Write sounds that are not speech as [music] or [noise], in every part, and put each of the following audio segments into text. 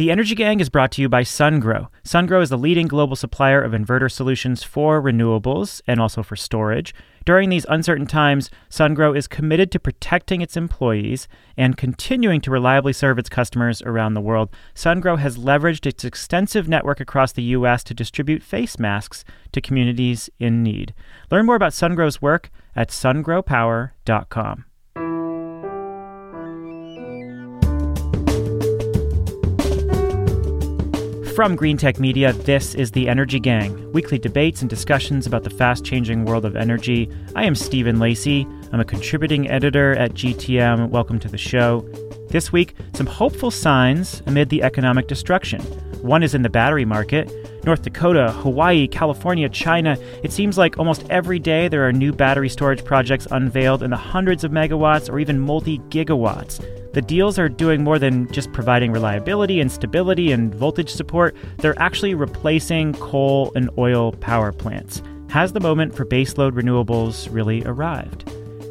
The Energy Gang is brought to you by SunGrow. SunGrow is the leading global supplier of inverter solutions for renewables and also for storage. During these uncertain times, SunGrow is committed to protecting its employees and continuing to reliably serve its customers around the world. SunGrow has leveraged its extensive network across the U.S. to distribute face masks to communities in need. Learn more about SunGrow's work at sungrowpower.com. From Greentech Media, this is the Energy Gang, weekly debates and discussions about the fast changing world of energy. I am Stephen Lacey. I'm a contributing editor at GTM. Welcome to the show. This week, some hopeful signs amid the economic destruction. One is in the battery market. North Dakota, Hawaii, California, China. It seems like almost every day there are new battery storage projects unveiled in the hundreds of megawatts or even multi gigawatts. The deals are doing more than just providing reliability and stability and voltage support, they're actually replacing coal and oil power plants. Has the moment for baseload renewables really arrived?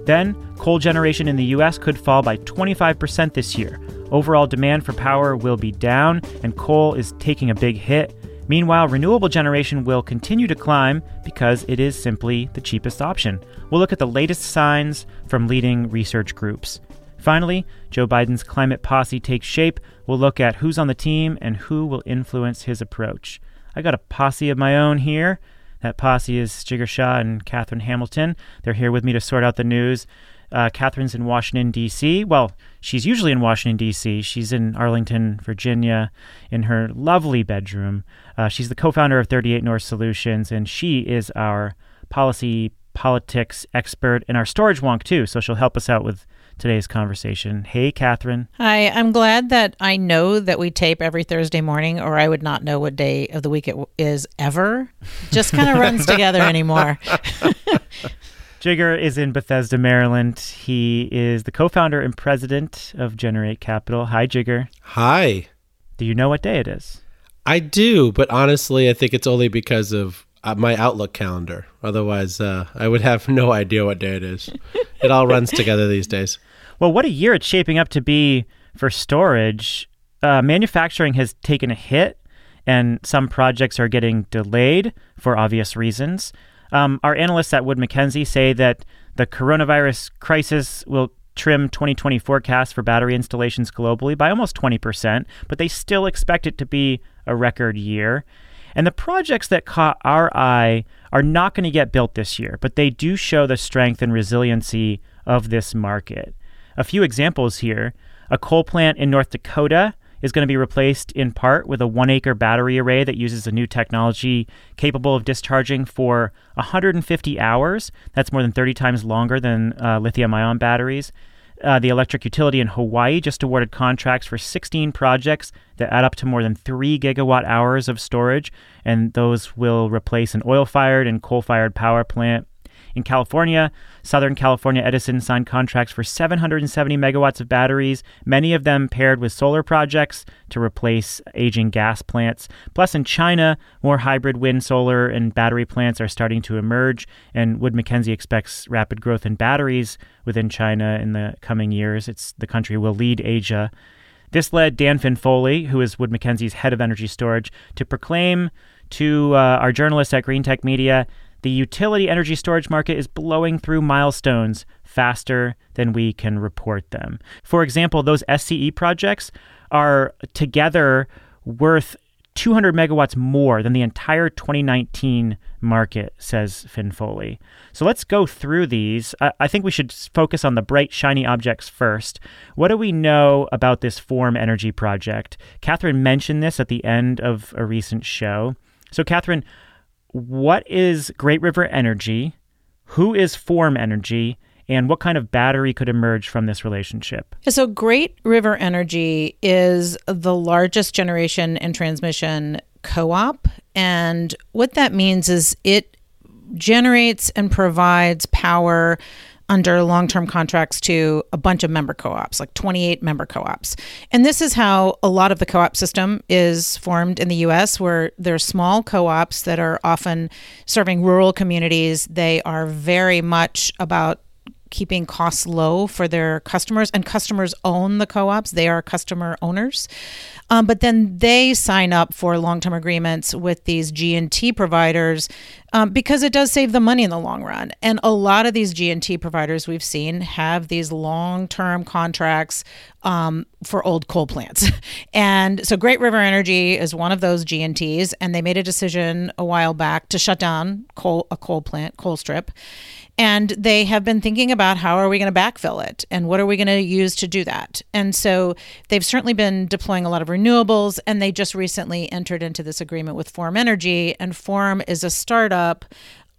Then, coal generation in the US could fall by 25% this year. Overall demand for power will be down, and coal is taking a big hit. Meanwhile, renewable generation will continue to climb because it is simply the cheapest option. We'll look at the latest signs from leading research groups. Finally, Joe Biden's climate posse takes shape. We'll look at who's on the team and who will influence his approach. I got a posse of my own here. That posse is Jigar Shah and Katherine Hamilton. They're here with me to sort out the news. Uh, Katherine's in Washington, D.C. Well, she's usually in Washington, D.C. She's in Arlington, Virginia, in her lovely bedroom. Uh, she's the co founder of 38 North Solutions, and she is our policy politics expert and our storage wonk, too. So she'll help us out with today's conversation. Hey, Katherine. Hi, I'm glad that I know that we tape every Thursday morning, or I would not know what day of the week it is ever. Just kind of [laughs] runs together anymore. [laughs] Jigar is in Bethesda, Maryland. He is the co founder and president of Generate Capital. Hi, Jigar. Hi. Do you know what day it is? I do, but honestly, I think it's only because of uh, my Outlook calendar. Otherwise, uh, I would have [laughs] no idea what day it is. it all runs together these days. Well, what a year it's shaping up to be for storage. Uh, manufacturing has taken a hit, and some projects are getting delayed for obvious reasons. Um, our analysts at Wood Mackenzie say that the coronavirus crisis will trim 2020 forecasts for battery installations globally by almost 20%, but they still expect it to be a record year. And the projects that caught our eye are not going to get built this year, but they do show the strength and resiliency of this market. A few examples here a coal plant in North Dakota is going to be replaced in part with a one acre battery array that uses a new technology capable of discharging for 150 hours. That's more than 30 times longer than uh, lithium ion batteries. Uh, the electric utility in Hawaii just awarded contracts for 16 projects that add up to more than 3 gigawatt hours of storage, and those will replace an oil fired and coal fired power plant. In California, Southern California Edison signed contracts for 770 megawatts of batteries, many of them paired with solar projects to replace aging gas plants. Plus, in China, more hybrid wind, solar, and battery plants are starting to emerge, and Wood Mackenzie expects rapid growth in batteries within China in the coming years. It's the country will lead Asia. This led Dan Finn-Foley, who is Wood Mackenzie's head of energy storage, to proclaim to uh, our journalists at Greentech Media the utility energy storage market is blowing through milestones faster than we can report them. For example, those SCE projects are together worth 200 megawatts more than the entire 2019 market, says Finn-Foley. So let's go through these. I, I, think we should focus on the bright, shiny objects first. What do we know about this Form Energy project? Katherine mentioned this at the end of a recent show. So, Katherine, what is Great River Energy? Who is Form Energy? and what kind of battery could emerge from this relationship? So, Great River Energy is the largest generation and transmission co op. And what that means is it generates and provides power under long term contracts to a bunch of member co ops, like 28 member co ops. And this is how a lot of the co op system is formed in the US, where there's small co ops that are often serving rural communities. They are very much about keeping costs low for their customers, and customers own the co ops. They are customer owners. Um, but then they sign up for long term agreements with these G&T providers um, because it does save them money in the long run. And a lot of these G&T providers we've seen have these long term contracts um, for old coal plants. [laughs] and so Great River Energy is one of those G&Ts, and they made a decision a while back to shut down coal, a coal plant, Colstrip and they have been thinking about how are we going to backfill it and what are we going to use to do that and so they've certainly been deploying a lot of renewables and they just recently entered into this agreement with form energy and form is a startup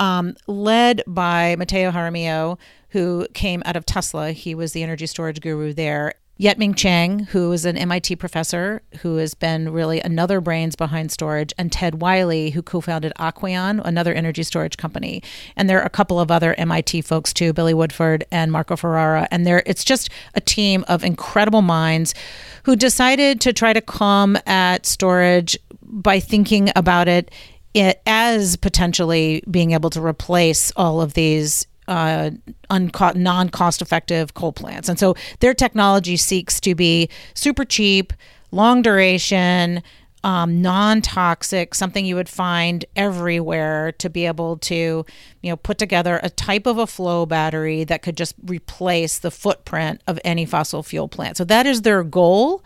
um, led by Mateo Jaramillo, who came out of Tesla. He was the energy storage guru there. Yet-Ming Chiang, who is an MIT professor who has been really another brains behind storage, and Ted Wiley, who co founded Aquion, another energy storage company. And there are a couple of other MIT folks too, Billy Woodford and Marco Ferrara. And there it's just a team of incredible minds who decided to try to come at storage by thinking about it it as potentially being able to replace all of these uh, unco- non-cost effective coal plants. And so their technology seeks to be super cheap, long duration, um, non-toxic, something you would find everywhere to be able to, you know, put together a type of a flow battery that could just replace the footprint of any fossil fuel plant. So that is their goal,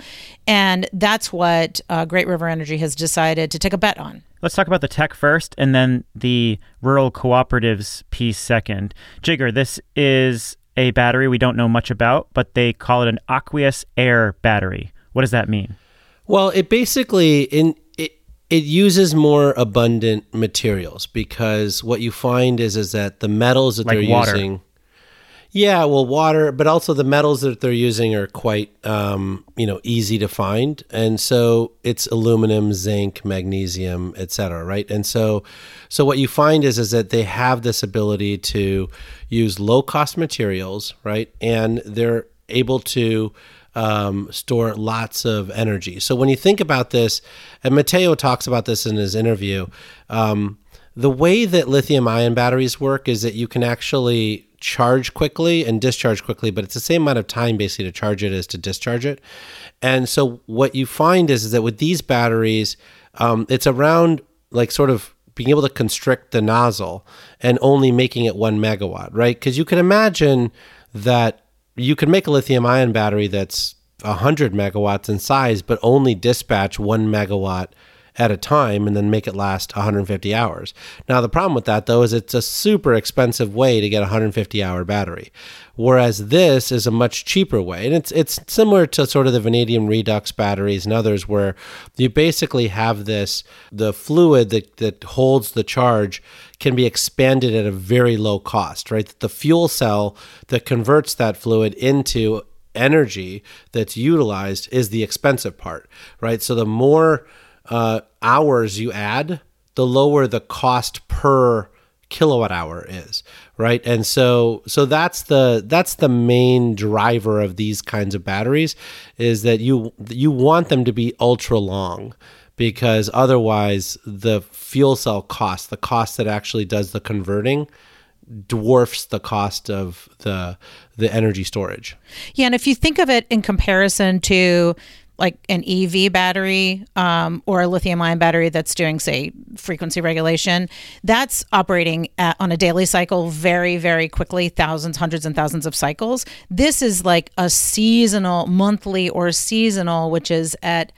and that's what uh, Great River Energy has decided to take a bet on. Let's talk about the tech first and then the rural cooperatives piece second. Jigar, this is a battery we don't know much about, but they call it an aqueous air battery. What does that mean? Well, it basically in it it uses more abundant materials because what you find is is that the metals that Like they're water. using yeah, well, water, but also the metals that they're using are quite, um, you know, easy to find, and so it's aluminum, zinc, magnesium, etc. Right, and so, so what you find is is that they have this ability to use low cost materials, right, and they're able to um, store lots of energy. So when you think about this, and Mateo talks about this in his interview, um, the way that lithium ion batteries work is that you can actually charge quickly and discharge quickly, but it's the same amount of time basically to charge it as to discharge it. And so what you find is, is that with these batteries, um, it's around like sort of being able to constrict the nozzle and only making it one megawatt, right? Because you can imagine that you can make a lithium ion battery that's 100 megawatts in size, but only dispatch one megawatt at a time and then make it last 150 hours. Now, the problem with that, though, is it's a super expensive way to get a 150 hour battery. Whereas this is a much cheaper way. And it's, it's similar to sort of the vanadium redox batteries and others, where you basically have this the fluid that, that holds the charge can be expanded at a very low cost, right? The fuel cell that converts that fluid into energy that's utilized is the expensive part, right? So the more uh, hours you add, the lower the cost per kilowatt hour is right? And so so that's the that's the main driver of these kinds of batteries is that you you want them to be ultra long because otherwise the fuel cell cost the cost that actually does the converting dwarfs the cost of the the energy storage. Yeah, and if you think of it in comparison to like an EV battery um, or a lithium ion battery that's doing, say, frequency regulation, that's operating at, on a daily cycle very, very quickly, thousands, hundreds, and thousands of cycles. This is like a seasonal, monthly, or seasonal, which is at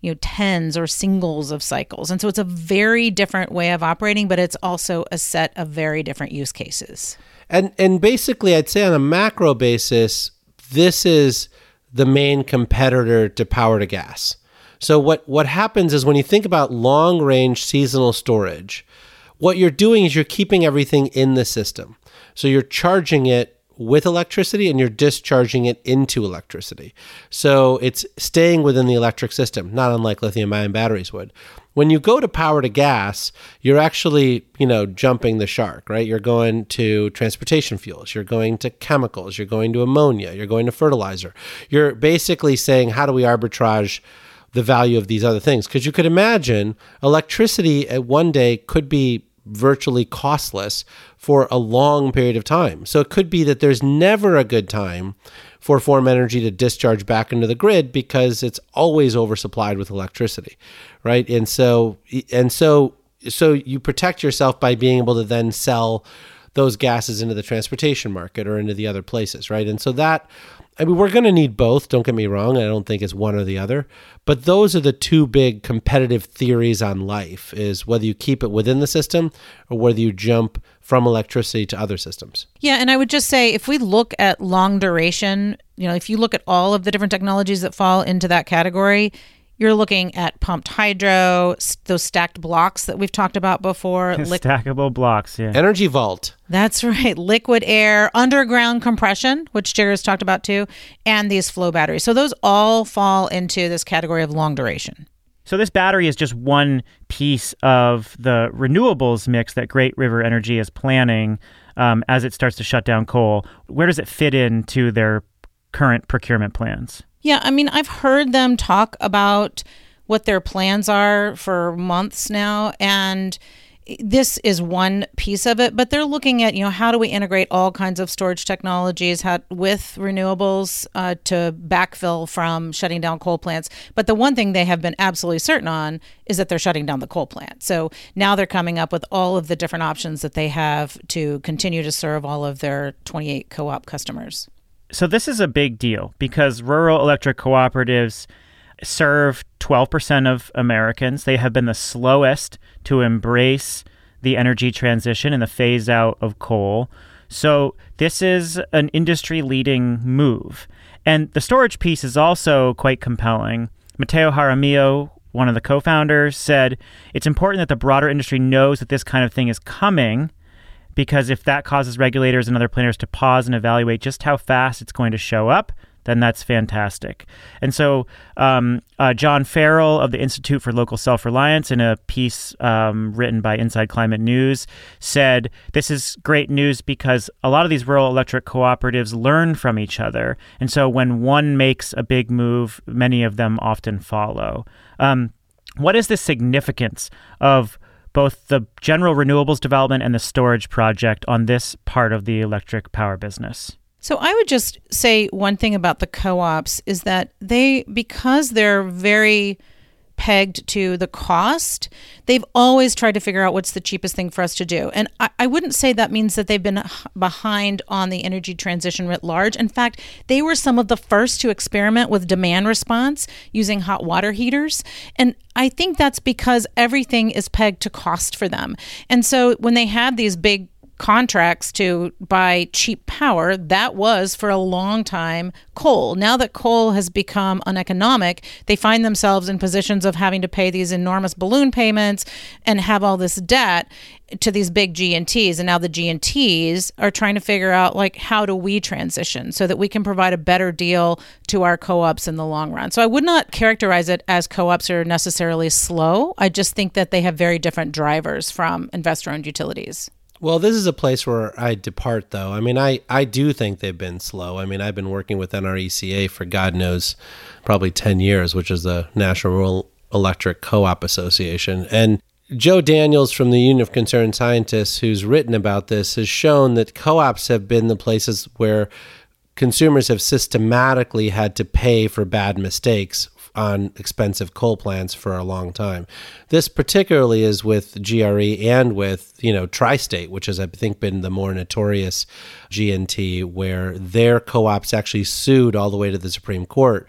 you know tens or singles of cycles and so it's a very different way of operating but it's also a set of very different use cases And and basically, I'd say on a macro basis, this is the main competitor to power to gas. So what what happens is when you think about long range seasonal storage, what you're doing is you're keeping everything in the system. So you're charging it with electricity and you're discharging it into electricity. So it's staying within the electric system, not unlike lithium ion batteries would. When you go to power to gas, you're actually, you know, jumping the shark, right? You're going to transportation fuels, you're going to chemicals, you're going to ammonia, you're going to fertilizer. You're basically saying, how do we arbitrage the value of these other things? Because you could imagine electricity at one day could be virtually costless for a long period of time. So it could be that there's never a good time for Form Energy to discharge back into the grid because it's always oversupplied with electricity, right? And so and so so you protect yourself by being able to then sell those gases into the transportation market or into the other places, right? And so that I mean, we're going to need both. Don't get me wrong. I don't think it's one or the other. But those are the two big competitive theories on life: is whether you keep it within the system or whether you jump from electricity to other systems. Yeah, and I would just say if we look at long duration, you know, if you look at all of the different technologies that fall into that category, you're looking at pumped hydro, those stacked blocks that we've talked about before. [laughs] Stackable blocks, yeah. Energy vault. That's [laughs] right. Liquid air, underground compression, which Jared's talked about too, and these flow batteries. So those all fall into this category of long duration. So this battery is just one piece of the renewables mix that Great River Energy is planning um, as it starts to shut down coal. Where does it fit into their current procurement plans? Yeah, I mean, I've heard them talk about what their plans are for months now and this is one piece of it but they're looking at you know how do we integrate all kinds of storage technologies how, with renewables uh, to backfill from shutting down coal plants. But the one thing they have been absolutely certain on is that they're shutting down the coal plant. So now they're coming up with all of the different options that they have to continue to serve all of their 28 co-op customers so this is a big deal because rural electric cooperatives serve 12% of Americans. They have been the slowest to embrace the energy transition and the phase out of coal. So this is an industry leading move. And the storage piece is also quite compelling. Mateo Jaramillo, one of the co founders, said it's important that the broader industry knows that this kind of thing is coming because if that causes regulators and other planners to pause and evaluate just how fast it's going to show up, then that's fantastic. And so, um, uh, John Farrell of the Institute for Local Self Reliance, in a piece um, written by Inside Climate News, said this is great news because a lot of these rural electric cooperatives learn from each other. And so, when one makes a big move, many of them often follow. Um, what is the significance of both the general renewables development and the storage project on this part of the electric power business? So I would just say one thing about the co-ops is that they because they're very pegged to the cost, they've always tried to figure out what's the cheapest thing for us to do. And I, I, wouldn't say that means that they've been behind on the energy transition writ large. In fact, they were some of the first to experiment with demand response using hot water heaters. And I think that's because everything is pegged to cost for them. And so when they had these big contracts to buy cheap power, that was for a long time coal. Now that coal has become uneconomic, they find themselves in positions of having to pay these enormous balloon payments and have all this debt to these big G&Ts and now the G&Ts are trying to figure out like how do we transition so that we can provide a better deal to our co-ops in the long run. So I would not characterize it as co-ops are necessarily slow. I just think that they have very different drivers from investor-owned utilities. Well, this is a place where I depart, though. I mean, I, I do think they've been slow. I mean, I've been working with NRECA for God knows, probably 10 years, which is the National Rural Electric Co op Association. And Joe Daniels from the Union of Concerned Scientists, who's written about this, has shown that co ops have been the places where consumers have systematically had to pay for bad mistakes on expensive coal plants for a long time. This particularly is with GRE and with, you know, Tri-State, which has I think been the more notorious G&T where their co-ops actually sued all the way to the Supreme Court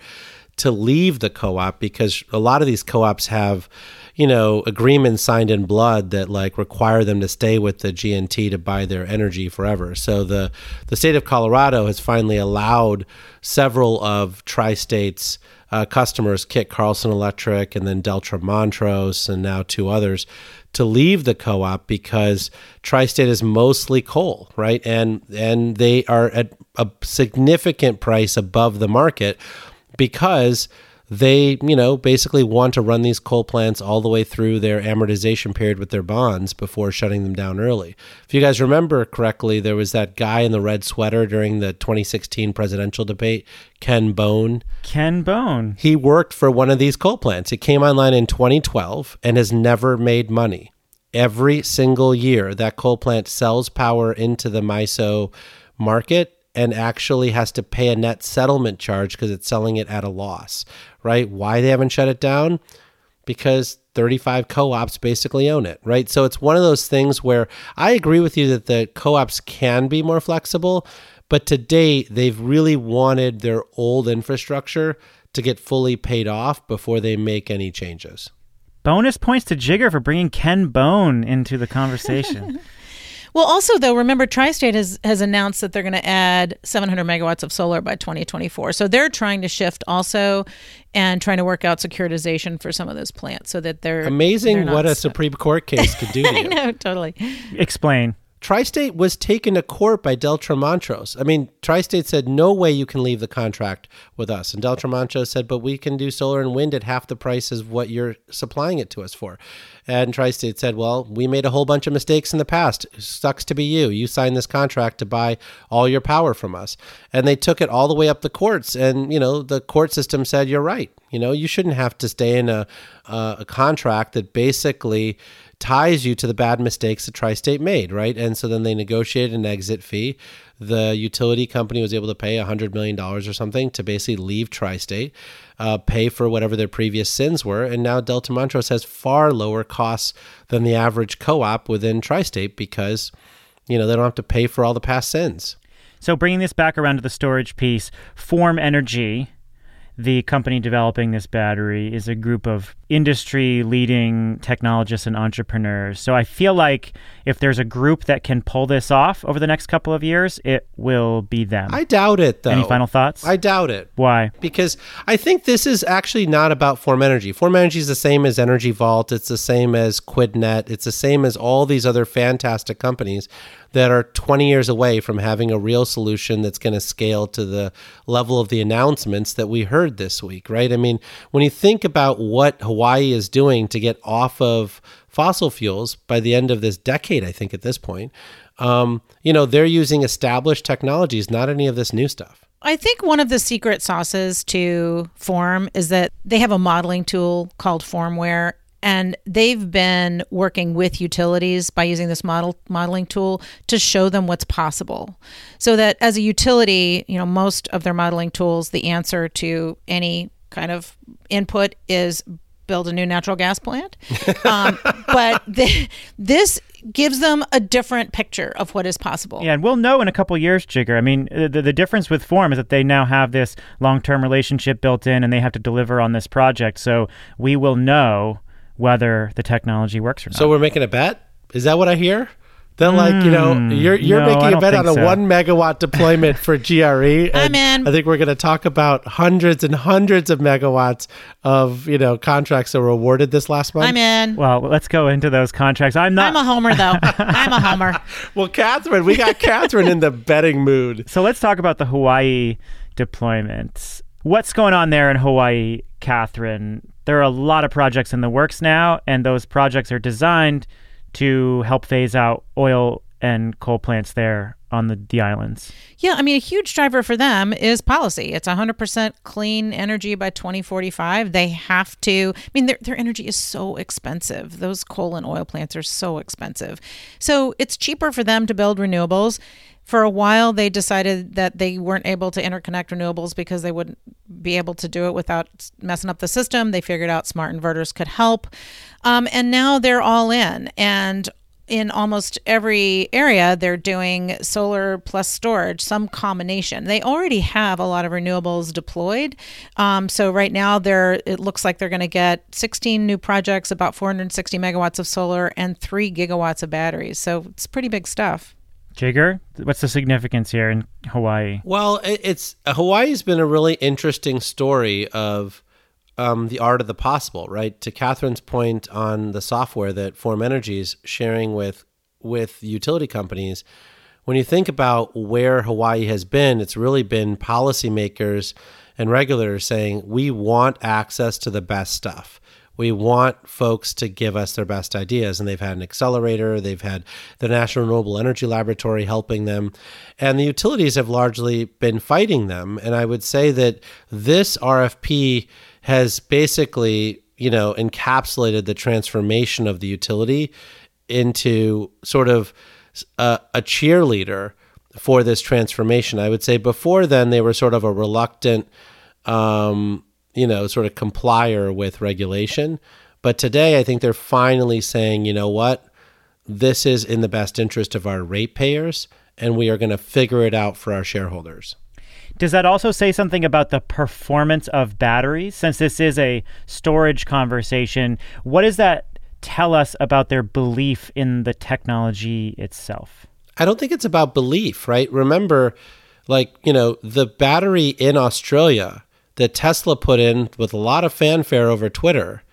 to leave the co-op because a lot of these co-ops have you know agreements signed in blood that like require them to stay with the G&T to buy their energy forever. So the the state of Colorado has finally allowed several of Tri-State's uh, customers, Kit Carson Electric and then Delta Montrose and now two others, to leave the co-op because Tri-State is mostly coal, right? And and they are at a significant price above the market because they, you know, basically want to run these coal plants all the way through their amortization period with their bonds before shutting them down early. If you guys remember correctly, there was that guy in the red sweater during the 2016 presidential debate, Ken Bone. Ken Bone. He worked for one of these coal plants. It came online in 2012 and has never made money. every single year that coal plant sells power into the MISO market and actually has to pay a net settlement charge because it's selling it at a loss, right? Why they haven't shut it down? Because 35 co-ops basically own it, right? So it's one of those things where I agree with you that the co-ops can be more flexible, but to date they've really wanted their old infrastructure to get fully paid off before they make any changes. Bonus points to Jigar for bringing Ken Bone into the conversation. [laughs] Well, also though, remember TriState has has announced that they're going to add 700 megawatts of solar by 2024. So they're trying to shift also, and trying to work out securitization for some of those plants so that they're Amazing they're not what a stuck. Supreme Court case could do to [laughs] I you. know totally. Explain. Tri-State was taken to court by Delta Montrose. I mean, Tri-State said, no way you can leave the contract with us. And Delta Montrose said, but we can do solar and wind at half the price of what you're supplying it to us for. And Tri-State said, well, we made a whole bunch of mistakes in the past. sucks to be you. You signed this contract to buy all your power from us. And they took it all the way up the courts. And, you know, the court system said, you're right. You know, you shouldn't have to stay in a, uh, a contract that basically ties you to the bad mistakes that Tri-State made, right? And so then they negotiated an exit fee. The utility company was able to pay $100 million or something to basically leave Tri-State, uh, pay for whatever their previous sins were. And now Delta Montrose has far lower costs than the average co-op within Tri-State because, you know, they don't have to pay for all the past sins. So bringing this back around to the storage piece, Form Energy, the company developing this battery, is a group of industry leading technologists and entrepreneurs. So I feel like if there's a group that can pull this off over the next couple of years, it will be them. I doubt it, though. Any final thoughts? I doubt it. Why? because I think this is actually not about Form Energy. Form Energy is the same as Energy Vault. It's the same as QuidNet. It's the same as all these other fantastic companies that are 20 years away from having a real solution that's going to scale to the level of the announcements that we heard this week, right? I mean, when you think about what Hawaii is doing to get off of fossil fuels by the end of this decade, I think at this point, um, you know, they're using established technologies, not any of this new stuff. I think one of the secret sauces to Form is that they have a modeling tool called Formware and they've been working with utilities by using this model modeling tool to show them what's possible. So that as a utility, you know, most of their modeling tools the answer to any kind of input is build a new natural gas plant. [laughs] um, but the, this gives them a different picture of what is possible. Yeah, and we'll know in a couple years, Jigar. I mean, the, the difference with Form is that they now have this long term relationship built in and they have to deliver on this project. So we will know whether the technology works or not. So we're making a bet. Is that what I hear? Then, like you know, you're you're Hmm. no, making a bet on a so. one megawatt deployment for [laughs] GRE. and in. I think we're going to talk about hundreds and hundreds of megawatts of you know contracts that were awarded this last month. I'm in. well, let's go into those contracts. I'm not. I'm a homer though. [laughs] I'm a homer. well, Katherine, we got [laughs] Katherine in the betting mood. So let's talk about the Hawaii deployments. What's going on there in Hawaii, Katherine? There are a lot of projects in the works now, and those projects are designed to help phase out oil and coal plants there on the, the islands. Yeah, I mean, a huge driver for them is policy. It's 100% clean energy by 2045. They have to, I mean, their, their energy is so expensive. Those coal and oil plants are so expensive. So it's cheaper for them to build renewables. For a while, they decided that they weren't able to interconnect renewables because they wouldn't be able to do it without messing up the system. They figured out smart inverters could help. Um, and now they're all in. And in almost every area, they're doing solar plus storage, some combination. They already have a lot of renewables deployed. Um, so right now, they're it looks like they're going to get 16 new projects, about 460 megawatts of solar, and three gigawatts of batteries. So it's pretty big stuff. Jigar, what's the significance here in Hawaii? Well, it's Hawaii's been a really interesting story of um, the art of the possible, right? To Katherine's point on the software that Form Energy is sharing with with utility companies, when you think about where Hawaii has been, it's really been policymakers and regulators saying we want access to the best stuff. We want folks to give us their best ideas. And they've had an accelerator, they've had the National Renewable Energy Laboratory helping them. And the utilities have largely been fighting them. And I would say that this RFP has basically, you know, encapsulated the transformation of the utility into sort of a, a cheerleader for this transformation. I would say before then they were sort of a reluctant, um, you know, sort of complier with regulation. But today I think they're finally saying, you know what, this is in the best interest of our ratepayers, and we are going to figure it out for our shareholders. Does that also say something about the performance of batteries? Since this is a storage conversation, what does that tell us about their belief in the technology itself? I don't think it's about belief, right? Remember, like, you know, the battery in Australia that Tesla put in with a lot of fanfare over Twitter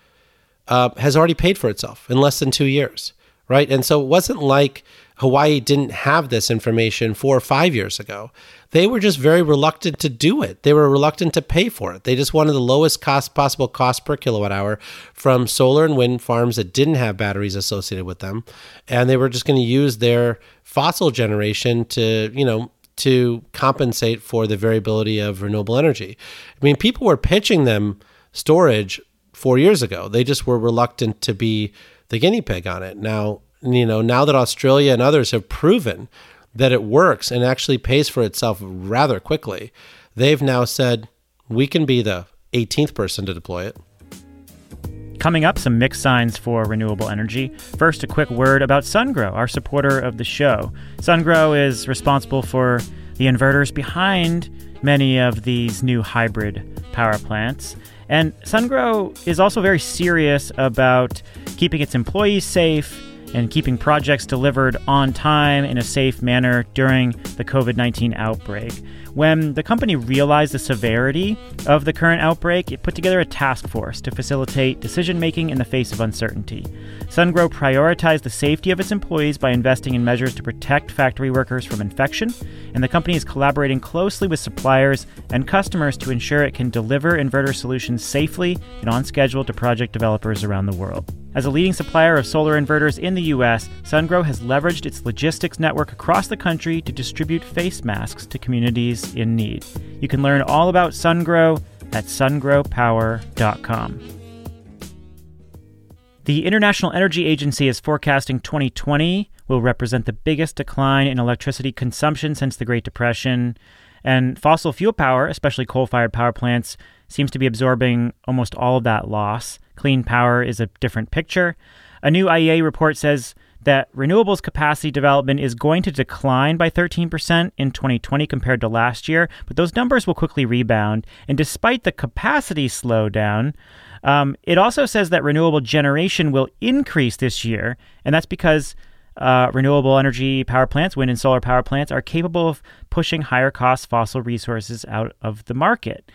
uh, has already paid for itself in less than two years, right? And so it wasn't like Hawaii didn't have this information four or five years ago. They were just very reluctant to do it. They were reluctant to pay for it. They just wanted the lowest cost possible cost per kilowatt hour from solar and wind farms that didn't have batteries associated with them. And they were just going to use their fossil generation to, you know, to compensate for the variability of renewable energy. I mean, people were pitching them storage four years ago. They just were reluctant to be the guinea pig on it. Now, you know, now that Australia and others have proven that it works and actually pays for itself rather quickly, they've now said we can be the 18th person to deploy it. Coming up, some mixed signs for renewable energy. First, a quick word about SunGrow, our supporter of the show. SunGrow is responsible for the inverters behind many of these new hybrid power plants. And SunGrow is also very serious about keeping its employees safe and keeping projects delivered on time in a safe manner during the COVID 19 outbreak. When the company realized the severity of the current outbreak, it put together a task force to facilitate decision making in the face of uncertainty. SunGrow prioritized the safety of its employees by investing in measures to protect factory workers from infection, and the company is collaborating closely with suppliers and customers to ensure it can deliver inverter solutions safely and on schedule to project developers around the world. As a leading supplier of solar inverters in the U.S., SunGrow has leveraged its logistics network across the country to distribute face masks to communities in need. You can learn all about SunGrow at sungrowpower.com. The International Energy Agency is forecasting 2020 will represent the biggest decline in electricity consumption since the Great Depression. And fossil fuel power, especially coal fired power plants, seems to be absorbing almost all of that loss. Clean power is a different picture. A new IEA report says that renewables capacity development is going to decline by 13% in 2020 compared to last year, but those numbers will quickly rebound. And despite the capacity slowdown, um, it also says that renewable generation will increase this year, and that's because uh, renewable energy power plants, wind and solar power plants, are capable of pushing higher cost fossil resources out of the market.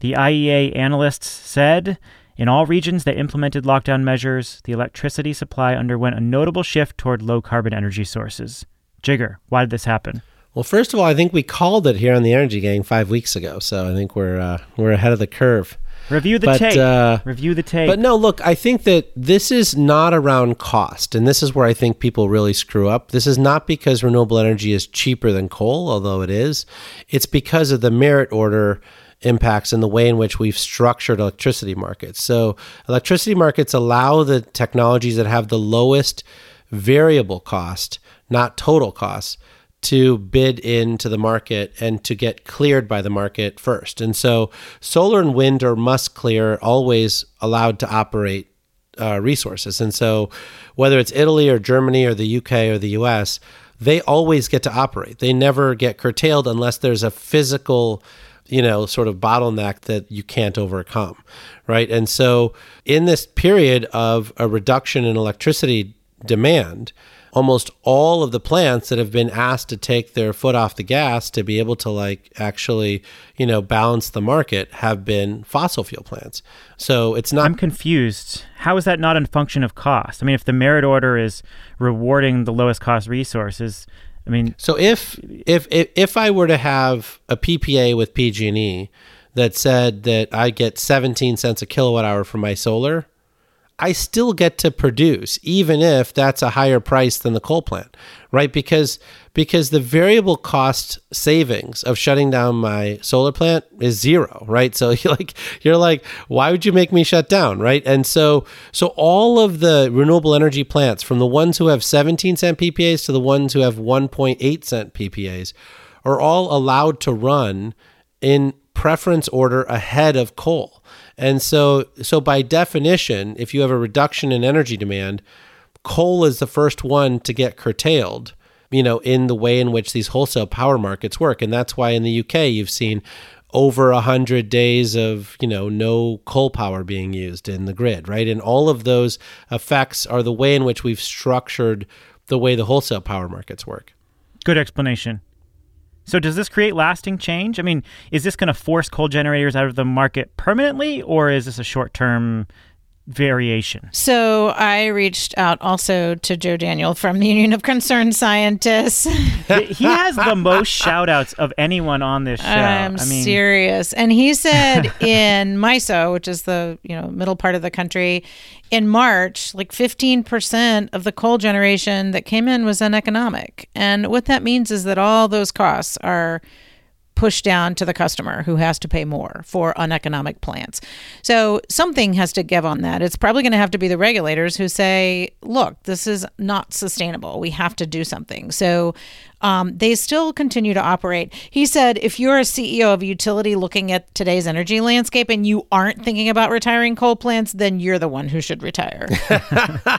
The IEA analysts said in all regions that implemented lockdown measures, the electricity supply underwent a notable shift toward low carbon energy sources. Jigar, why did this happen? Well, first of all, I think we called it here on the Energy Gang five weeks ago, so I think we're uh, we're ahead of the curve. Review the but, tape. Uh, Review the tape. But no, look, I think that this is not around cost, and this is where I think people really screw up. This is not because renewable energy is cheaper than coal, although it is. It's because of the merit order impacts in the way in which we've structured electricity markets. So, electricity markets allow the technologies that have the lowest variable cost, not total cost, to bid into the market and to get cleared by the market first. And so, solar and wind are must clear, always allowed to operate uh, resources. And so, whether it's Italy or Germany or the UK or the US, they always get to operate. They never get curtailed unless there's a physical you know, sort of bottleneck that you can't overcome, right? And so, in this period of a reduction in electricity demand, almost all of the plants that have been asked to take their foot off the gas to be able to like actually you know balance the market have been fossil fuel plants. So it's not i'm confused. How is that not a function of cost? I mean if the merit order is rewarding the lowest cost resources I mean, so if if if, if I were to have a PPA with PG&E that said that I get 17 cents a kilowatt hour for my solar, I still get to produce even if that's a higher price than the coal plant, right? Because because the variable cost savings of shutting down my solar plant is zero, right? So [laughs] you're like you're like why would you make me shut down, right? And so so all of the renewable energy plants from the ones who have 17 cent PPAs to the ones who have 1.8 cent PPAs are all allowed to run in preference order ahead of coal. And so so by definition, if you have a reduction in energy demand, coal is the first one to get curtailed, you know, in the way in which these wholesale power markets work. And that's why in the UK you've seen over a hundred days of you know no coal power being used in the grid, right? And all of those effects are the way in which we've structured the way the wholesale power markets work. Good explanation. So does this create lasting change? I mean, is this going to force coal generators out of the market permanently, or is this a short-term variation? So I reached out also to Joe Daniel from the Union of Concerned Scientists. [laughs] he has the most shout outs of anyone on this show. I'm I mean, serious. And he said [laughs] in MISO, which is the, you know, middle part of the country, in March, like 15% of the coal generation that came in was uneconomic. And what that means is that all those costs are pushed down to the customer who has to pay more for uneconomic plants. So something has to give on that. It's probably going to have to be the regulators who say, look, this is not sustainable. We have to do something. So um, they still continue to operate. He said, if you're a CEO of a utility looking at today's energy landscape and you aren't thinking about retiring coal plants, then you're the one who should retire. [laughs]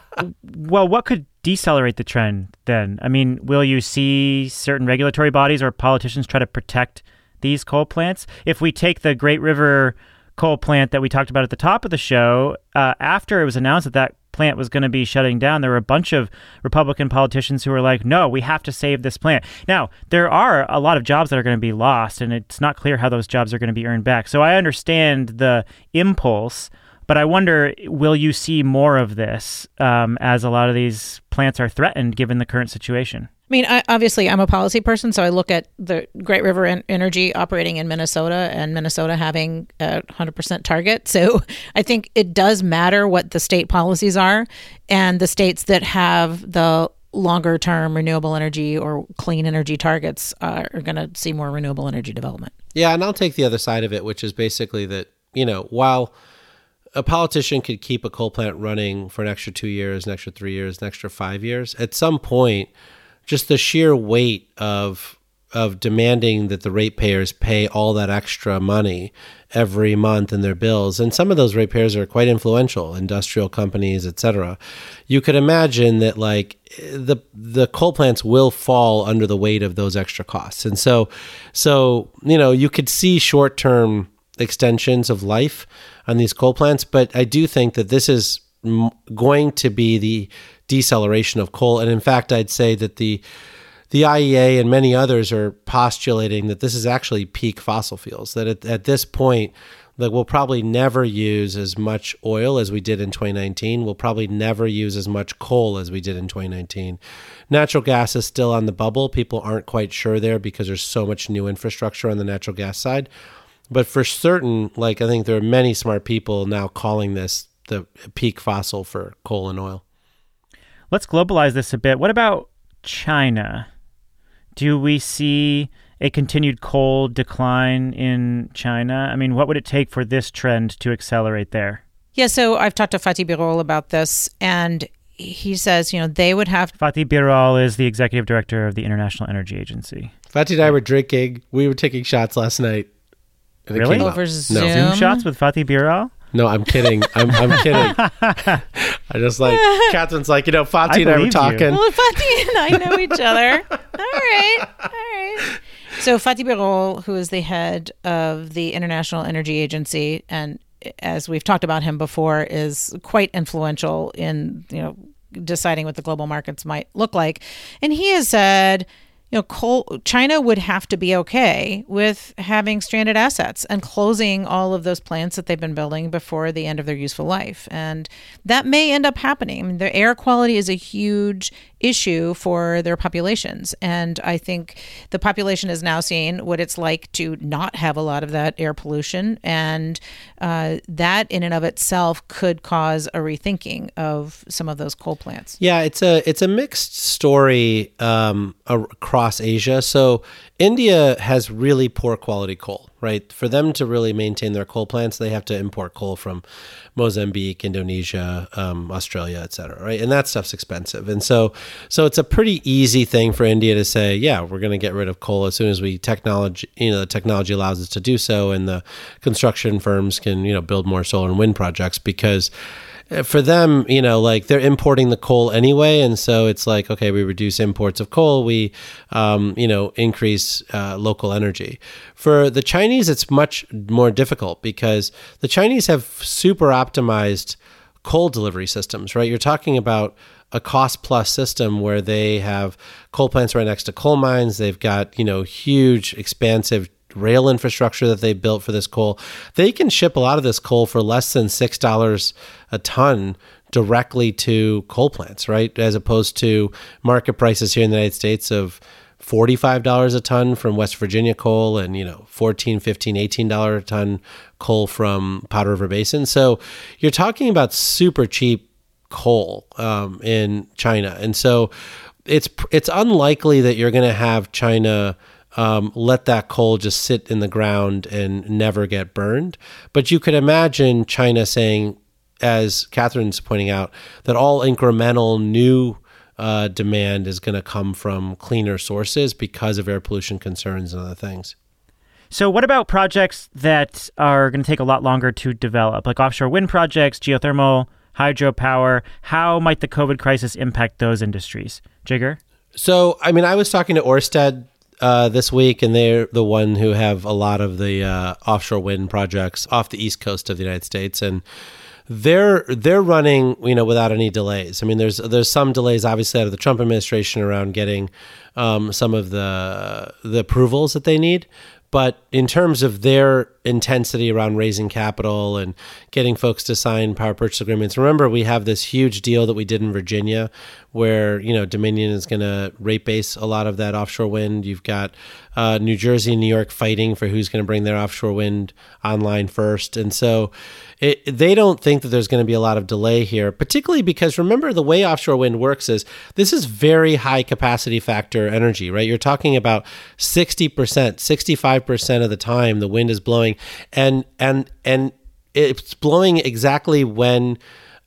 [laughs] well, what could decelerate the trend then? I mean, will you see certain regulatory bodies or politicians try to protect these coal plants? If we take the Great River coal plant that we talked about at the top of the show, uh, after it was announced that that plant was going to be shutting down, there were a bunch of Republican politicians who were like, no, we have to save this plant. Now, there are a lot of jobs that are going to be lost, and it's not clear how those jobs are going to be earned back. So I understand the impulse but I wonder, will you see more of this um, as a lot of these plants are threatened given the current situation? I mean, I, obviously, I'm a policy person, so I look at the Great River en- Energy operating in Minnesota and Minnesota having a 100% target. So I think it does matter what the state policies are, and the states that have the longer term renewable energy or clean energy targets uh, are going to see more renewable energy development. Yeah, and I'll take the other side of it, which is basically that, you know, while a politician could keep a coal plant running for an extra two years, an extra three years, an extra five years. At some point, just the sheer weight of of demanding that the ratepayers pay all that extra money every month in their bills. And some of those ratepayers are quite influential industrial companies etc you could imagine that like the the coal plants will fall under the weight of those extra costs. And so so you know you could see short term extensions of life on these coal plants. But I do think that this is going to be the deceleration of coal. And in fact, I'd say that the the IEA and many others are postulating that this is actually peak fossil fuels. That at, at this point, that we'll probably never use as much oil as we did in 2019. We'll probably never use as much coal as we did in 2019. Natural gas is still on the bubble. People aren't quite sure there because there's so much new infrastructure on the natural gas side. But for certain, like I think there are many smart people now calling this the peak fossil for coal and oil. Let's globalize this a bit. What about China? Do we see a continued coal decline in China? I mean, what would it take for this trend to accelerate there? Yeah, so I've talked to Fatih Birol about this, and he says, you know, they would have. Fatih Birol is the executive director of the International Energy Agency. Fatih and I were drinking. We were taking shots last night. Really? Over oh, Zoom? No. Zoom shots with Fatih Birol? No, I'm kidding. I'm, I'm [laughs] kidding. I just like [laughs] Katherine's like you know Fatih I and I were believe you. talking. Well, Fatih and I know each other. All right. All right. So, Fatih Birol, who is the head of the International Energy Agency, and as we've talked about him before, is quite influential in, you know, deciding what the global markets might look like. And he has said, you know, coal, China would have to be okay with having stranded assets and closing all of those plants that they've been building before the end of their useful life. And that may end up happening. I mean, the air quality is a huge issue for their populations. And I think the population is now seeing what it's like to not have a lot of that air pollution. And uh, that, in and of itself, could cause a rethinking of some of those coal plants. Yeah, it's a it's a mixed story um, across Asia. So India has really poor quality coal, right? For them to really maintain their coal plants, they have to import coal from Mozambique, Indonesia, um, Australia, et cetera, right? And that stuff's expensive. And so, so it's a pretty easy thing for India to say, yeah, we're going to get rid of coal as soon as we technology, you know, the technology allows us to do so, and the construction firms can, you know, build more solar and wind projects because for them, you know, like they're importing the coal anyway, and so it's like, okay, we reduce imports of coal, we, um, you know, increase uh, local energy. For the Chinese, it's much more difficult because the Chinese have super optimized coal delivery systems, right? You're talking about a cost plus system where they have coal plants right next to coal mines. They've got, you know, huge, expansive rail infrastructure that they built for this coal, they can ship a lot of this coal for less than six dollars a ton directly to coal plants, right? As opposed to market prices here in the United States of $45 a ton from West Virginia coal and, you know, 14, 15, $18 a ton coal from Powder River Basin. So you're talking about super cheap coal um, in China. And so it's it's unlikely that you're going to have China um, let that coal just sit in the ground and never get burned. But you could imagine China saying, as Katherine's pointing out, that all incremental new uh, demand is going to come from cleaner sources because of air pollution concerns and other things. So, what about projects that are going to take a lot longer to develop, like offshore wind projects, geothermal, hydropower? How might the COVID crisis impact those industries? Jigar? So, I mean, I was talking to Orsted uh, this week, and they're the one who have a lot of the uh, offshore wind projects off the east coast of the United States, and they're they're running you know without any delays. I mean, there's there's some delays obviously out of the Trump administration around getting um, some of the the approvals that they need, but in terms of their intensity around raising capital and getting folks to sign power purchase agreements, remember we have this huge deal that we did in Virginia where, you know, Dominion is going to rate base a lot of that offshore wind. You've got uh, New Jersey and New York fighting for who's going to bring their offshore wind online first. And so it, they don't think that there's going to be a lot of delay here, particularly because remember the way offshore wind works is this is very high capacity factor energy, right? You're talking about 60%, 65% of the time the wind is blowing and and and it's blowing exactly when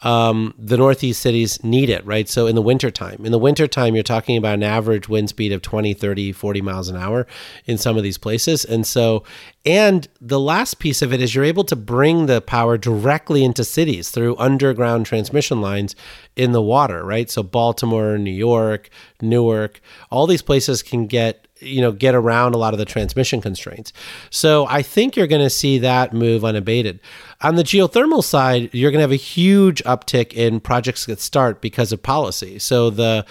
um, the Northeast cities need it, right? So in the wintertime, in the wintertime, you're talking about an average wind speed of 20, 30, 40 miles an hour in some of these places. And so, and the last piece of it is you're able to bring the power directly into cities through underground transmission lines in the water, right? So Baltimore, New York, Newark, all these places can get you know get around a lot of the transmission constraints. So I think you're going to see that move unabated. On the geothermal side, you're going to have a huge uptick in projects that start because of policy. So the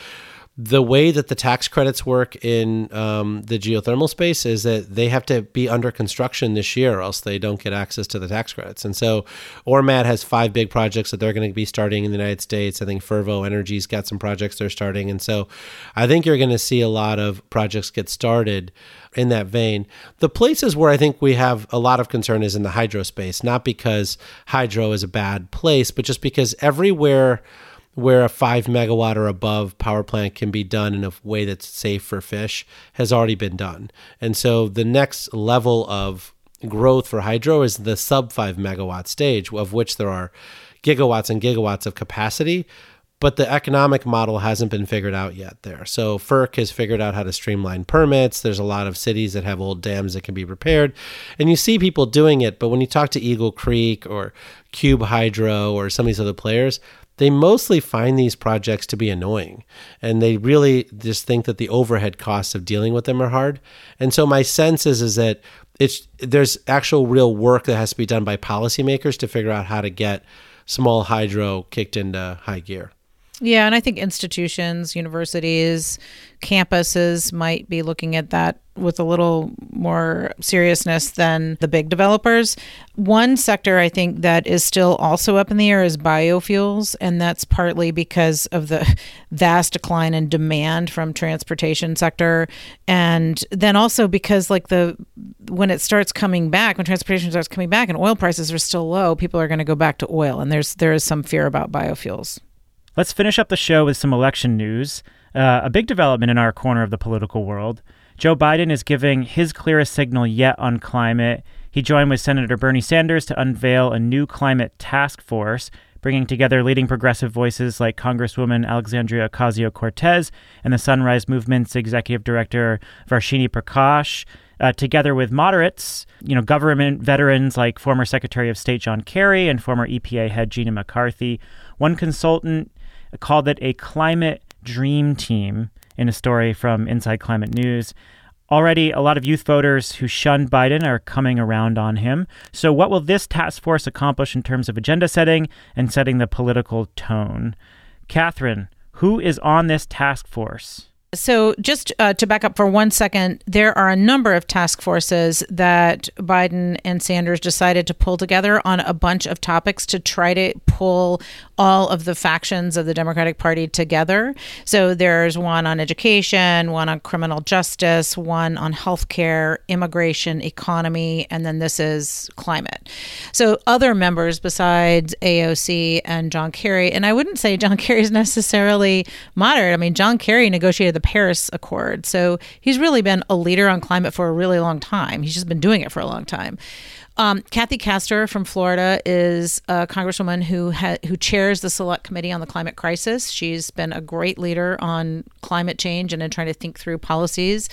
the way that the tax credits work in um, the geothermal space is that they have to be under construction this year, or else they don't get access to the tax credits. And so, Ormat has five big projects that they're going to be starting in the United States. I think Fervo Energy's got some projects they're starting, and so I think you're going to see a lot of projects get started in that vein. The places where I think we have a lot of concern is in the hydro space, not because hydro is a bad place, but just because everywhere where a five megawatt or above power plant can be done in a way that's safe for fish has already been done. And so the next level of growth for hydro is the sub five megawatt stage, of which there are gigawatts and gigawatts of capacity. But the economic model hasn't been figured out yet there. So FERC has figured out how to streamline permits. There's a lot of cities that have old dams that can be repaired. And you see people doing it. But when you talk to Eagle Creek or Cube Hydro or some of these other players, they mostly find these projects to be annoying and they really just think that the overhead costs of dealing with them are hard. And so my sense is is that it's there's actual real work that has to be done by policymakers to figure out how to get small hydro kicked into high gear. Yeah, and I think institutions, universities, campuses might be looking at that with a little more seriousness than the big developers. One sector I think that is still also up in the air is biofuels, and that's partly because of the [laughs] vast decline in demand from transportation sector and then also because like the when it starts coming back, when transportation starts coming back and oil prices are still low, people are going to go back to oil and there's there is some fear about biofuels. Let's finish up the show with some election news. Uh, a big development in our corner of the political world. Joe Biden is giving his clearest signal yet on climate. He joined with Senator Bernie Sanders to unveil a new climate task force, bringing together leading progressive voices like Congresswoman Alexandria Ocasio Cortez and the Sunrise Movement's executive director Varshini Prakash. Uh, together with moderates, you know, government veterans like former Secretary of State John Kerry and former EPA head Gina McCarthy. One consultant called it a climate dream team in a story from Inside Climate News. Already, a lot of youth voters who shunned Biden are coming around on him. So, what will this task force accomplish in terms of agenda setting and setting the political tone? Katherine, who is on this task force? So, just uh, to back up for one second, there are a number of task forces that Biden and Sanders decided to pull together on a bunch of topics to try to pull all of the factions of the Democratic Party together. So, there's one on education, one on criminal justice, one on healthcare, immigration, economy, and then this is climate. So, other members besides AOC and John Kerry, and I wouldn't say John Kerry is necessarily moderate. I mean, John Kerry negotiated the the Paris Accord. So he's really been a leader on climate for a really long time. He's just been doing it for a long time. Um, Kathy Castor from Florida is a congresswoman who ha- who chairs the Select Committee on the Climate Crisis. She's been a great leader on climate change and in trying to think through policies.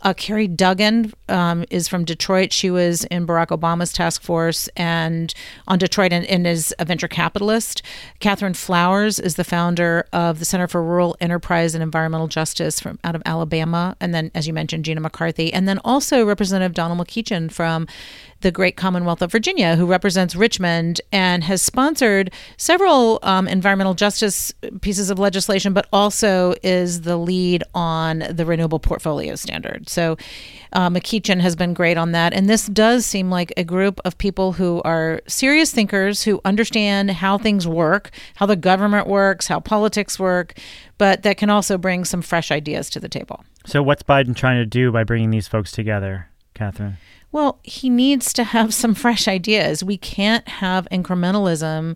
Uh, Kerry Duggan um, is from Detroit. She was in Barack Obama's task force and on Detroit and, and is a venture capitalist. Catherine Flowers is the founder of the Center for Rural Enterprise and Environmental Justice from out of Alabama. And then, as you mentioned, Gina McCarthy. And then also Representative Donald McEachin from the great Commonwealth of Virginia, who represents Richmond and has sponsored several um, environmental justice pieces of legislation, but also is the lead on the renewable portfolio standard. So uh, McEachin has been great on that. And this does seem like a group of people who are serious thinkers who understand how things work, how the government works, how politics work, but that can also bring some fresh ideas to the table. So, what's Biden trying to do by bringing these folks together, Katherine? Well, he needs to have some fresh ideas. We can't have incrementalism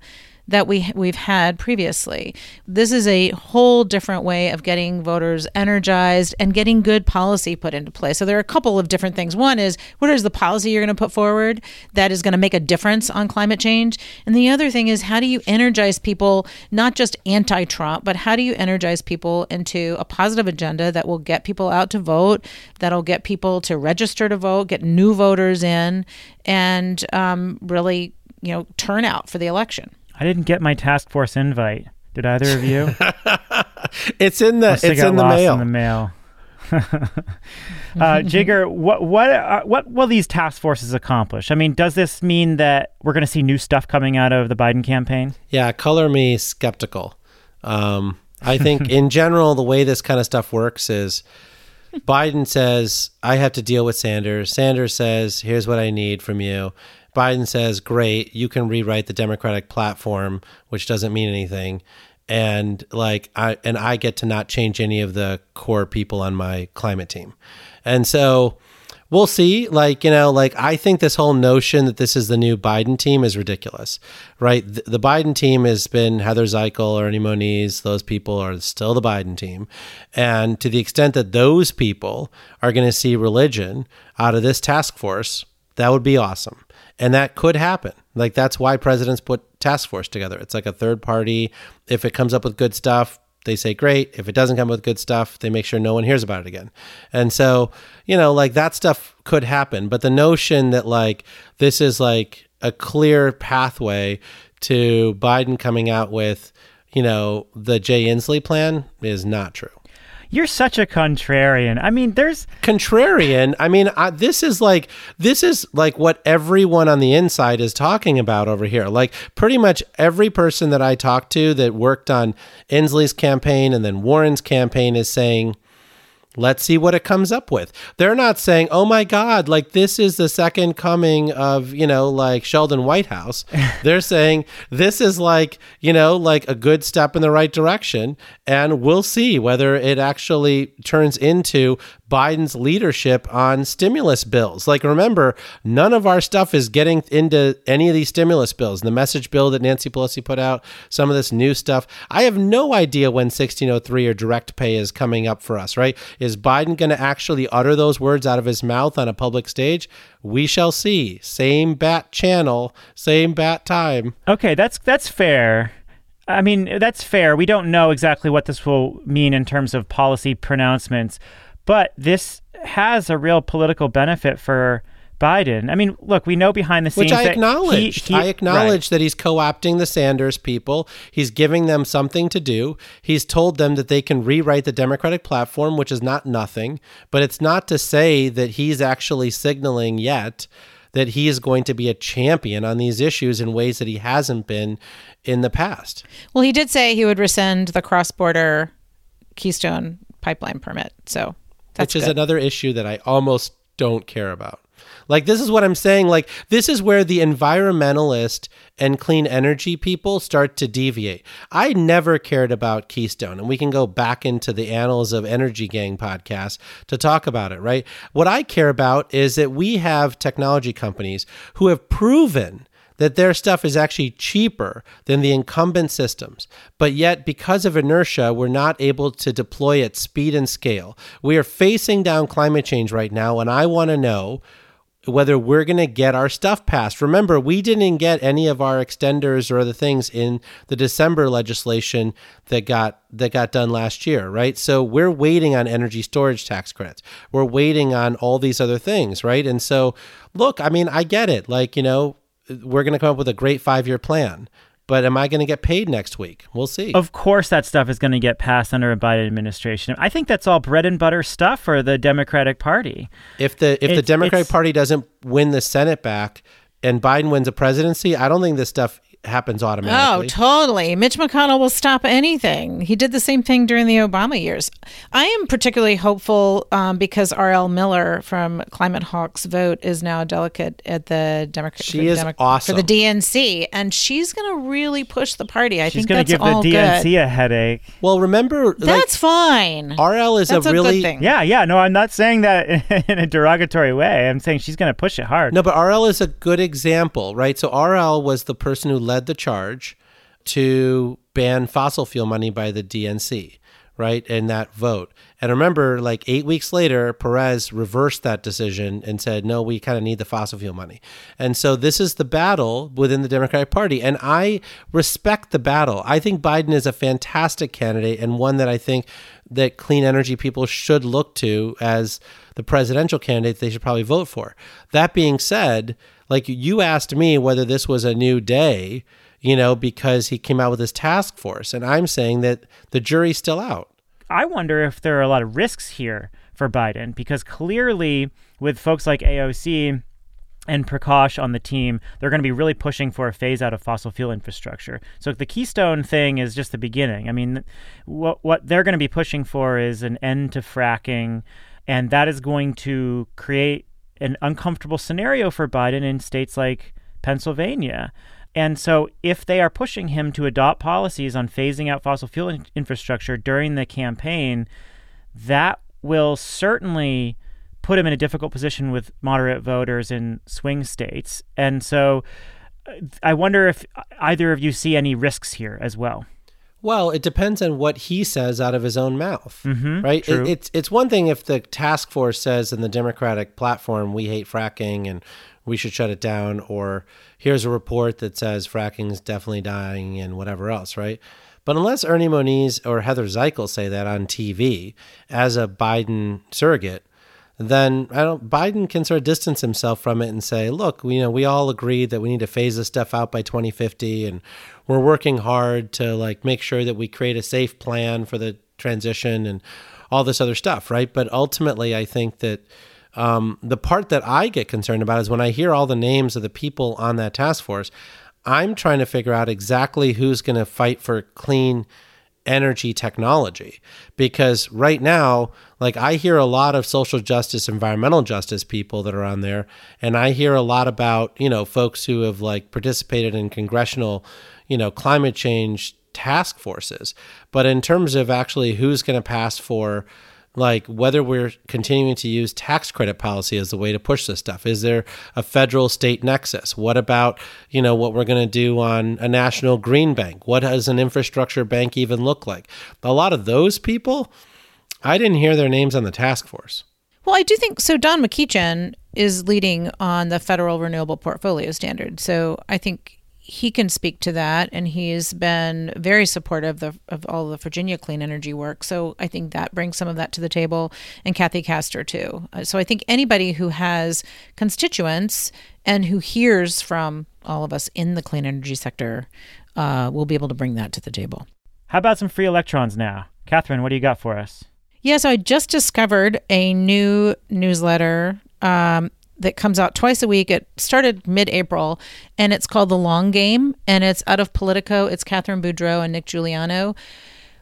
that we we've had previously. This is a whole different way of getting voters energized and getting good policy put into place. So there are a couple of different things. One is what is the policy you're going to put forward that is going to make a difference on climate change? And the other thing is how do you energize people not just anti-Trump, but how do you energize people into a positive agenda that will get people out to vote, that'll get people to register to vote, get new voters in, and um, really you know turnout for the election. I didn't get my task force invite. Did either of you? [laughs] it's in the it's in the mail. In the mail. [laughs] uh, Jigar, what what uh, what will these task forces accomplish? I mean, does this mean that we're going to see new stuff coming out of the Biden campaign? Yeah, color me skeptical. Um, I think in [laughs] general, the way this kind of stuff works is Biden says, "I have to deal with Sanders." Sanders says, "Here's what I need from you." Biden says, "Great, you can rewrite the Democratic platform, which doesn't mean anything." And like I and I get to not change any of the core people on my climate team. And so we'll see. Like, you know, like I think this whole notion that this is the new Biden team is ridiculous, right? The, the Biden team has been Heather Zichal, Ernie Moniz, those people are still the Biden team. And to the extent that those people are going to see religion out of this task force, that would be awesome and that could happen. Like that's why presidents put task force together. It's like a third party. If it comes up with good stuff, they say great. If it doesn't come up with good stuff, they make sure no one hears about it again. And so, you know, like that stuff could happen. But the notion that like this is like a clear pathway to Biden coming out with, you know, the Jay Inslee plan is not true. You're such a contrarian. I mean, there's contrarian. I mean, I, this is like this is like what everyone on the inside is talking about over here. Like pretty much every person that I talked to that worked on Inslee's campaign and then Warren's campaign is saying Let's see what it comes up with. They're not saying, "Oh my God, like this is the second coming of you know like Sheldon Whitehouse." [laughs] They're saying this is like you know like a good step in the right direction, and we'll see whether it actually turns into Biden's leadership on stimulus bills. Like, remember, none of our stuff is getting into any of these stimulus bills. The message bill that Nancy Pelosi put out, some of this new stuff. I have no idea when 1603 or direct pay is coming up for us, right? Is Biden going to actually utter those words out of his mouth on a public stage? We shall see. Same bat channel, same bat time. Okay, that's that's fair. I mean, that's fair. We don't know exactly what this will mean in terms of policy pronouncements. But this has a real political benefit for Biden. I mean, look, we know behind the scenes. Which I acknowledged. He, he, I acknowledge right. that he's co opting the Sanders people. He's giving them something to do. He's told them that they can rewrite the Democratic platform, which is not nothing. But it's not to say that he's actually signaling yet that he is going to be a champion on these issues in ways that he hasn't been in the past. Well, he did say he would rescind the cross border Keystone pipeline permit. So which is another issue that I almost don't care about. Like this is what I'm saying. Like this is where the environmentalist and clean energy people start to deviate. I never cared about Keystone, and we can go back into the annals of Energy Gang podcast to talk about it. Right? What I care about is that we have technology companies who have proven that their stuff is actually cheaper than the incumbent systems. But yet, because of inertia, we're not able to deploy at speed and scale. We are facing down climate change right now, and I want to know whether we're going to get our stuff passed. Remember, we didn't get any of our extenders or other things in the December legislation that got that got done last year, right? So we're waiting on energy storage tax credits. We're waiting on all these other things, right? And so, look, I mean, I get it. Like, you know, we're going to come up with a great five year plan. But am I going to get paid next week? We'll see. Of course, that stuff is going to get passed under a Biden administration. I think that's all bread and butter stuff for the Democratic Party. If the if the Democratic Party doesn't win the Senate back and Biden wins the presidency, I don't think this stuff happens automatically. Oh, totally. Mitch McConnell will stop anything. He did the same thing during the Obama years. I am particularly hopeful um, because R.L. Miller from Climate Hawks Vote is now a delegate at the Democrat. She is Demo- awesome for the DNC, and she's going to really push the party. I she's think going to give the DNC good. a headache. Well, remember that's like, fine. RL is that's a really thing. yeah, yeah. No, I'm not saying that [laughs] in a derogatory way. I'm saying she's going to push it hard. No, but RL is a good example, right? So RL was the person who led the charge to ban fossil fuel money by the DNC, right? In that vote. And remember, like eight weeks later, Perez reversed that decision and said, no, we kind of need the fossil fuel money. And so this is the battle within the Democratic Party. And I respect the battle. I think Biden is a fantastic candidate and one that I think that clean energy people should look to as the presidential candidate they should probably vote for. That being said, like you asked me whether this was a new day you know, because he came out with his task force. And I'm saying that the jury's still out. I wonder if there are a lot of risks here for Biden because clearly, with folks like AOC and Prakash on the team, they're going to be really pushing for a phase out of fossil fuel infrastructure. So the Keystone thing is just the beginning. I mean, what what they're going to be pushing for is an end to fracking, and that is going to create an uncomfortable scenario for Biden in states like Pennsylvania. And so, if they are pushing him to adopt policies on phasing out fossil fuel in- infrastructure during the campaign, that will certainly put him in a difficult position with moderate voters in swing states. And so, uh, I wonder if either of you see any risks here as well. Well, it depends on what he says out of his own mouth, mm-hmm, right? It, it's it's one thing if the task force says in the Democratic platform we hate fracking and we should shut it down, or here's a report that says fracking is definitely dying and whatever else, right? But unless Ernie Moniz or Heather Zichal say that on TV as a Biden surrogate, then I don't, Biden can sort of distance himself from it and say, look, you know, we all agreed that we need to phase this stuff out by 2050, and we're working hard to like make sure that we create a safe plan for the transition and all this other stuff, right? But ultimately, I think that um, the part that I get concerned about is when I hear all the names of the people on that task force, I'm trying to figure out exactly who's going to fight for clean energy technology because right now like i hear a lot of social justice environmental justice people that are on there and i hear a lot about you know folks who have like participated in congressional you know climate change task forces. But in terms of actually who's going to pass for like whether we're continuing to use tax credit policy as the way to push this stuff is there a federal state nexus? What about you know what we're going to do on a national green bank? What does an infrastructure bank even look like? A lot of those people i didn't hear their names on the task force. Well i do think so don McEachin is leading on the federal renewable portfolio standard. So i think he can speak to that, and he's been very supportive of, of all the Virginia clean energy work. So I think that brings some of that to the table, and Kathy Castor too. Uh, so I think anybody who has constituents and who hears from all of us in the clean energy sector uh, will be able to bring that to the table. How about some free electrons now? Katherine, what do you got for us? Yeah, so I just discovered a new newsletter um, that comes out twice a week. It started mid April and it's called The Long Game and it's out of Politico. It's Catherine Boudreau and Nick Juliano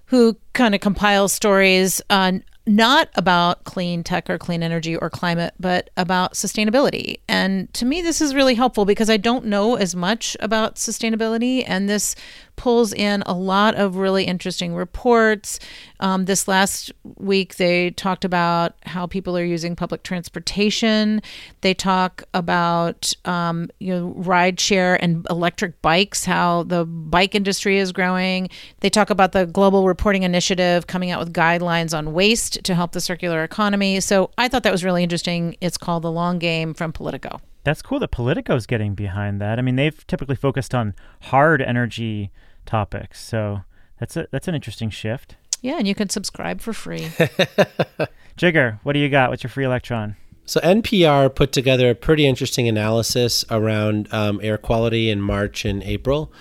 who kind of compile stories on not about clean tech or clean energy or climate, but about sustainability. And to me, this is really helpful because I don't know as much about sustainability. And this pulls in a lot of really interesting reports. Um, this last week, they talked about how people are using public transportation. They talk about um, you know ride share and electric bikes, how the bike industry is growing. They talk about the Global Reporting Initiative coming out with guidelines on waste to help the circular economy. So I thought that was really interesting. It's called The Long Game from Politico. That's cool that Politico's getting behind that. I mean, they've typically focused on hard energy topics. So that's a that's an interesting shift. Yeah, and you can subscribe for free. [laughs] Jigar, what do you got? What's your free electron? So NPR put together a pretty interesting analysis around um, air quality in March and April.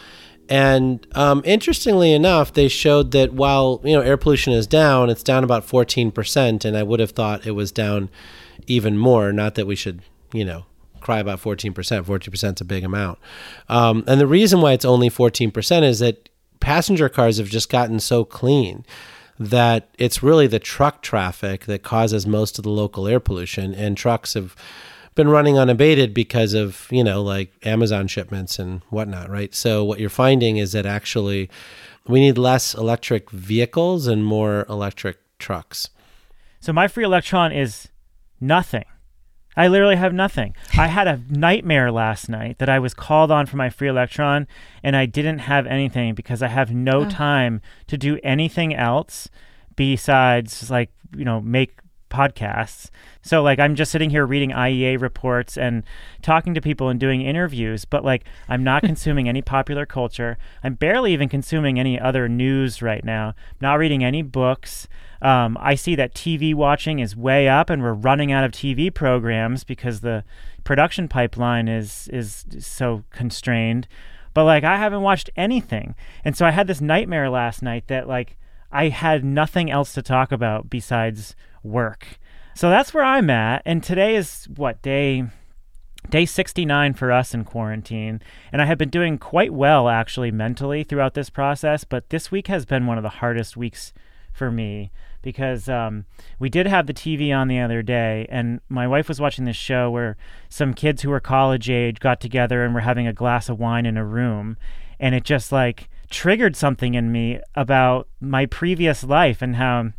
And um, interestingly enough, they showed that while you know air pollution is down, it's down about 14%, and I would have thought it was down even more. Not that we should you know cry about 14%. 14% is a big amount. Um, and the reason why it's only 14% is that passenger cars have just gotten so clean that it's really the truck traffic that causes most of the local air pollution. And trucks have been running unabated because of, you know, like Amazon shipments and whatnot, right? So what you're finding is that actually we need less electric vehicles and more electric trucks. So my free electron is nothing. I literally have nothing. I had a nightmare last night that I was called on for my free electron and I didn't have anything because I have no oh. time to do anything else besides like, you know, make podcasts. So like I'm just sitting here reading IEA reports and talking to people and doing interviews, but like I'm not [laughs] consuming any popular culture. I'm barely even consuming any other news right now. Not reading any books. Um, I see that TV watching is way up, and we're running out of TV programs because the production pipeline is is so constrained. But like I haven't watched anything, and so I had this nightmare last night that like I had nothing else to talk about besides work. So that's where I'm at. And today is what day day 69 for us in quarantine. And I have been doing quite well actually mentally throughout this process, but this week has been one of the hardest weeks for me because um, we did have the TV on the other day, and my wife was watching this show where some kids who were college age got together and were having a glass of wine in a room, and it just like triggered something in me about my previous life and how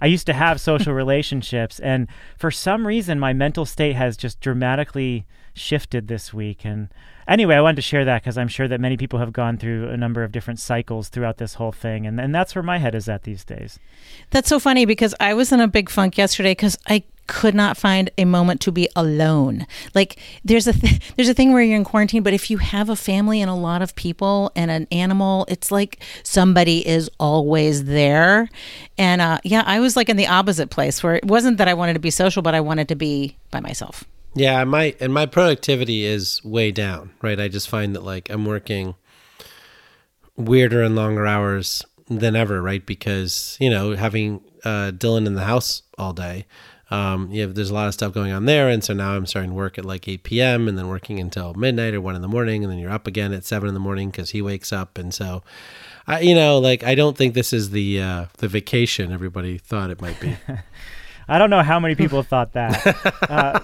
I used to have social [laughs] relationships, and for some reason, my mental state has just dramatically shifted this week. And anyway, I wanted to share that because I'm sure that many people have gone through a number of different cycles throughout this whole thing, and and that's where my head is at these days. That's so funny because I was in a big funk yesterday because I could not find a moment to be alone. Like there's a th- there's a thing where you're in quarantine, but if you have a family and a lot of people and an animal, it's like somebody is always there. And uh, yeah, I was like in the opposite place where it wasn't that I wanted to be social, but I wanted to be by myself. Yeah, my and my productivity is way down. Right, I just find that like I'm working weirder and longer hours than ever, right? Because you know having uh, Dylan in the house all day, um, you have there's a lot of stuff going on there, and so now I'm starting to work at like 8 p.m. and then working until midnight or one in the morning, and then you're up again at seven in the morning because he wakes up, and so. I, you know, like I don't think this is the uh, the vacation everybody thought it might be. [laughs] I don't know how many people [laughs] thought that. Uh,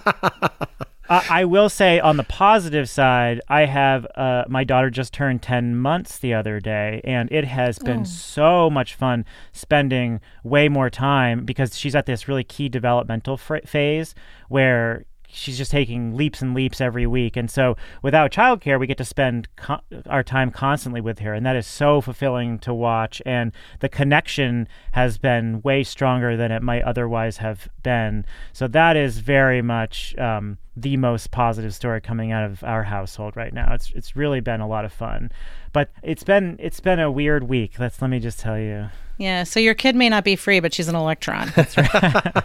I, will say on the positive side, I have uh, my daughter just turned 10 months the other day, and it has been oh. so much fun spending way more time because she's at this really key developmental phase where she's just taking leaps and leaps every week. And so without childcare, we get to spend co- our time constantly with her. And that is so fulfilling to watch. And the connection has been way stronger than it might otherwise have been. So that is very much um, the most positive story coming out of our household right now. It's, it's really been a lot of fun. But it's been it's been a weird week. Let's let me just tell you. Yeah, so your kid may not be free, but she's an electron. That's right.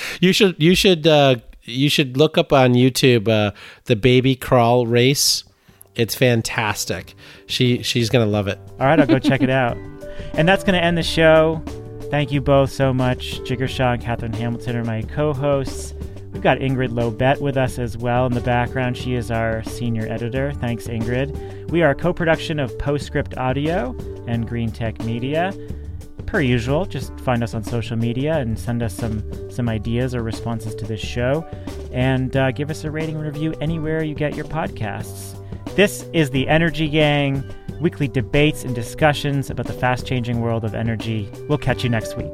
[laughs] you should you should uh, you should look up on YouTube uh, the baby crawl race. It's fantastic. She she's gonna love it. All right, I'll go check it out. And that's gonna end the show. Thank you both so much. Jigar Shah and Katherine Hamilton are my co-hosts. We've got Ingrid Lobet with us as well in the background. She is our senior editor. Thanks, Ingrid. We are a co-production of Postscript Audio and Greentech Media per usual, just find us on social media and send us some some ideas or responses to this show, and uh, give us a rating and review anywhere you get your podcasts. This is the Energy Gang, weekly debates and discussions about the fast changing world of energy. We'll catch you next week.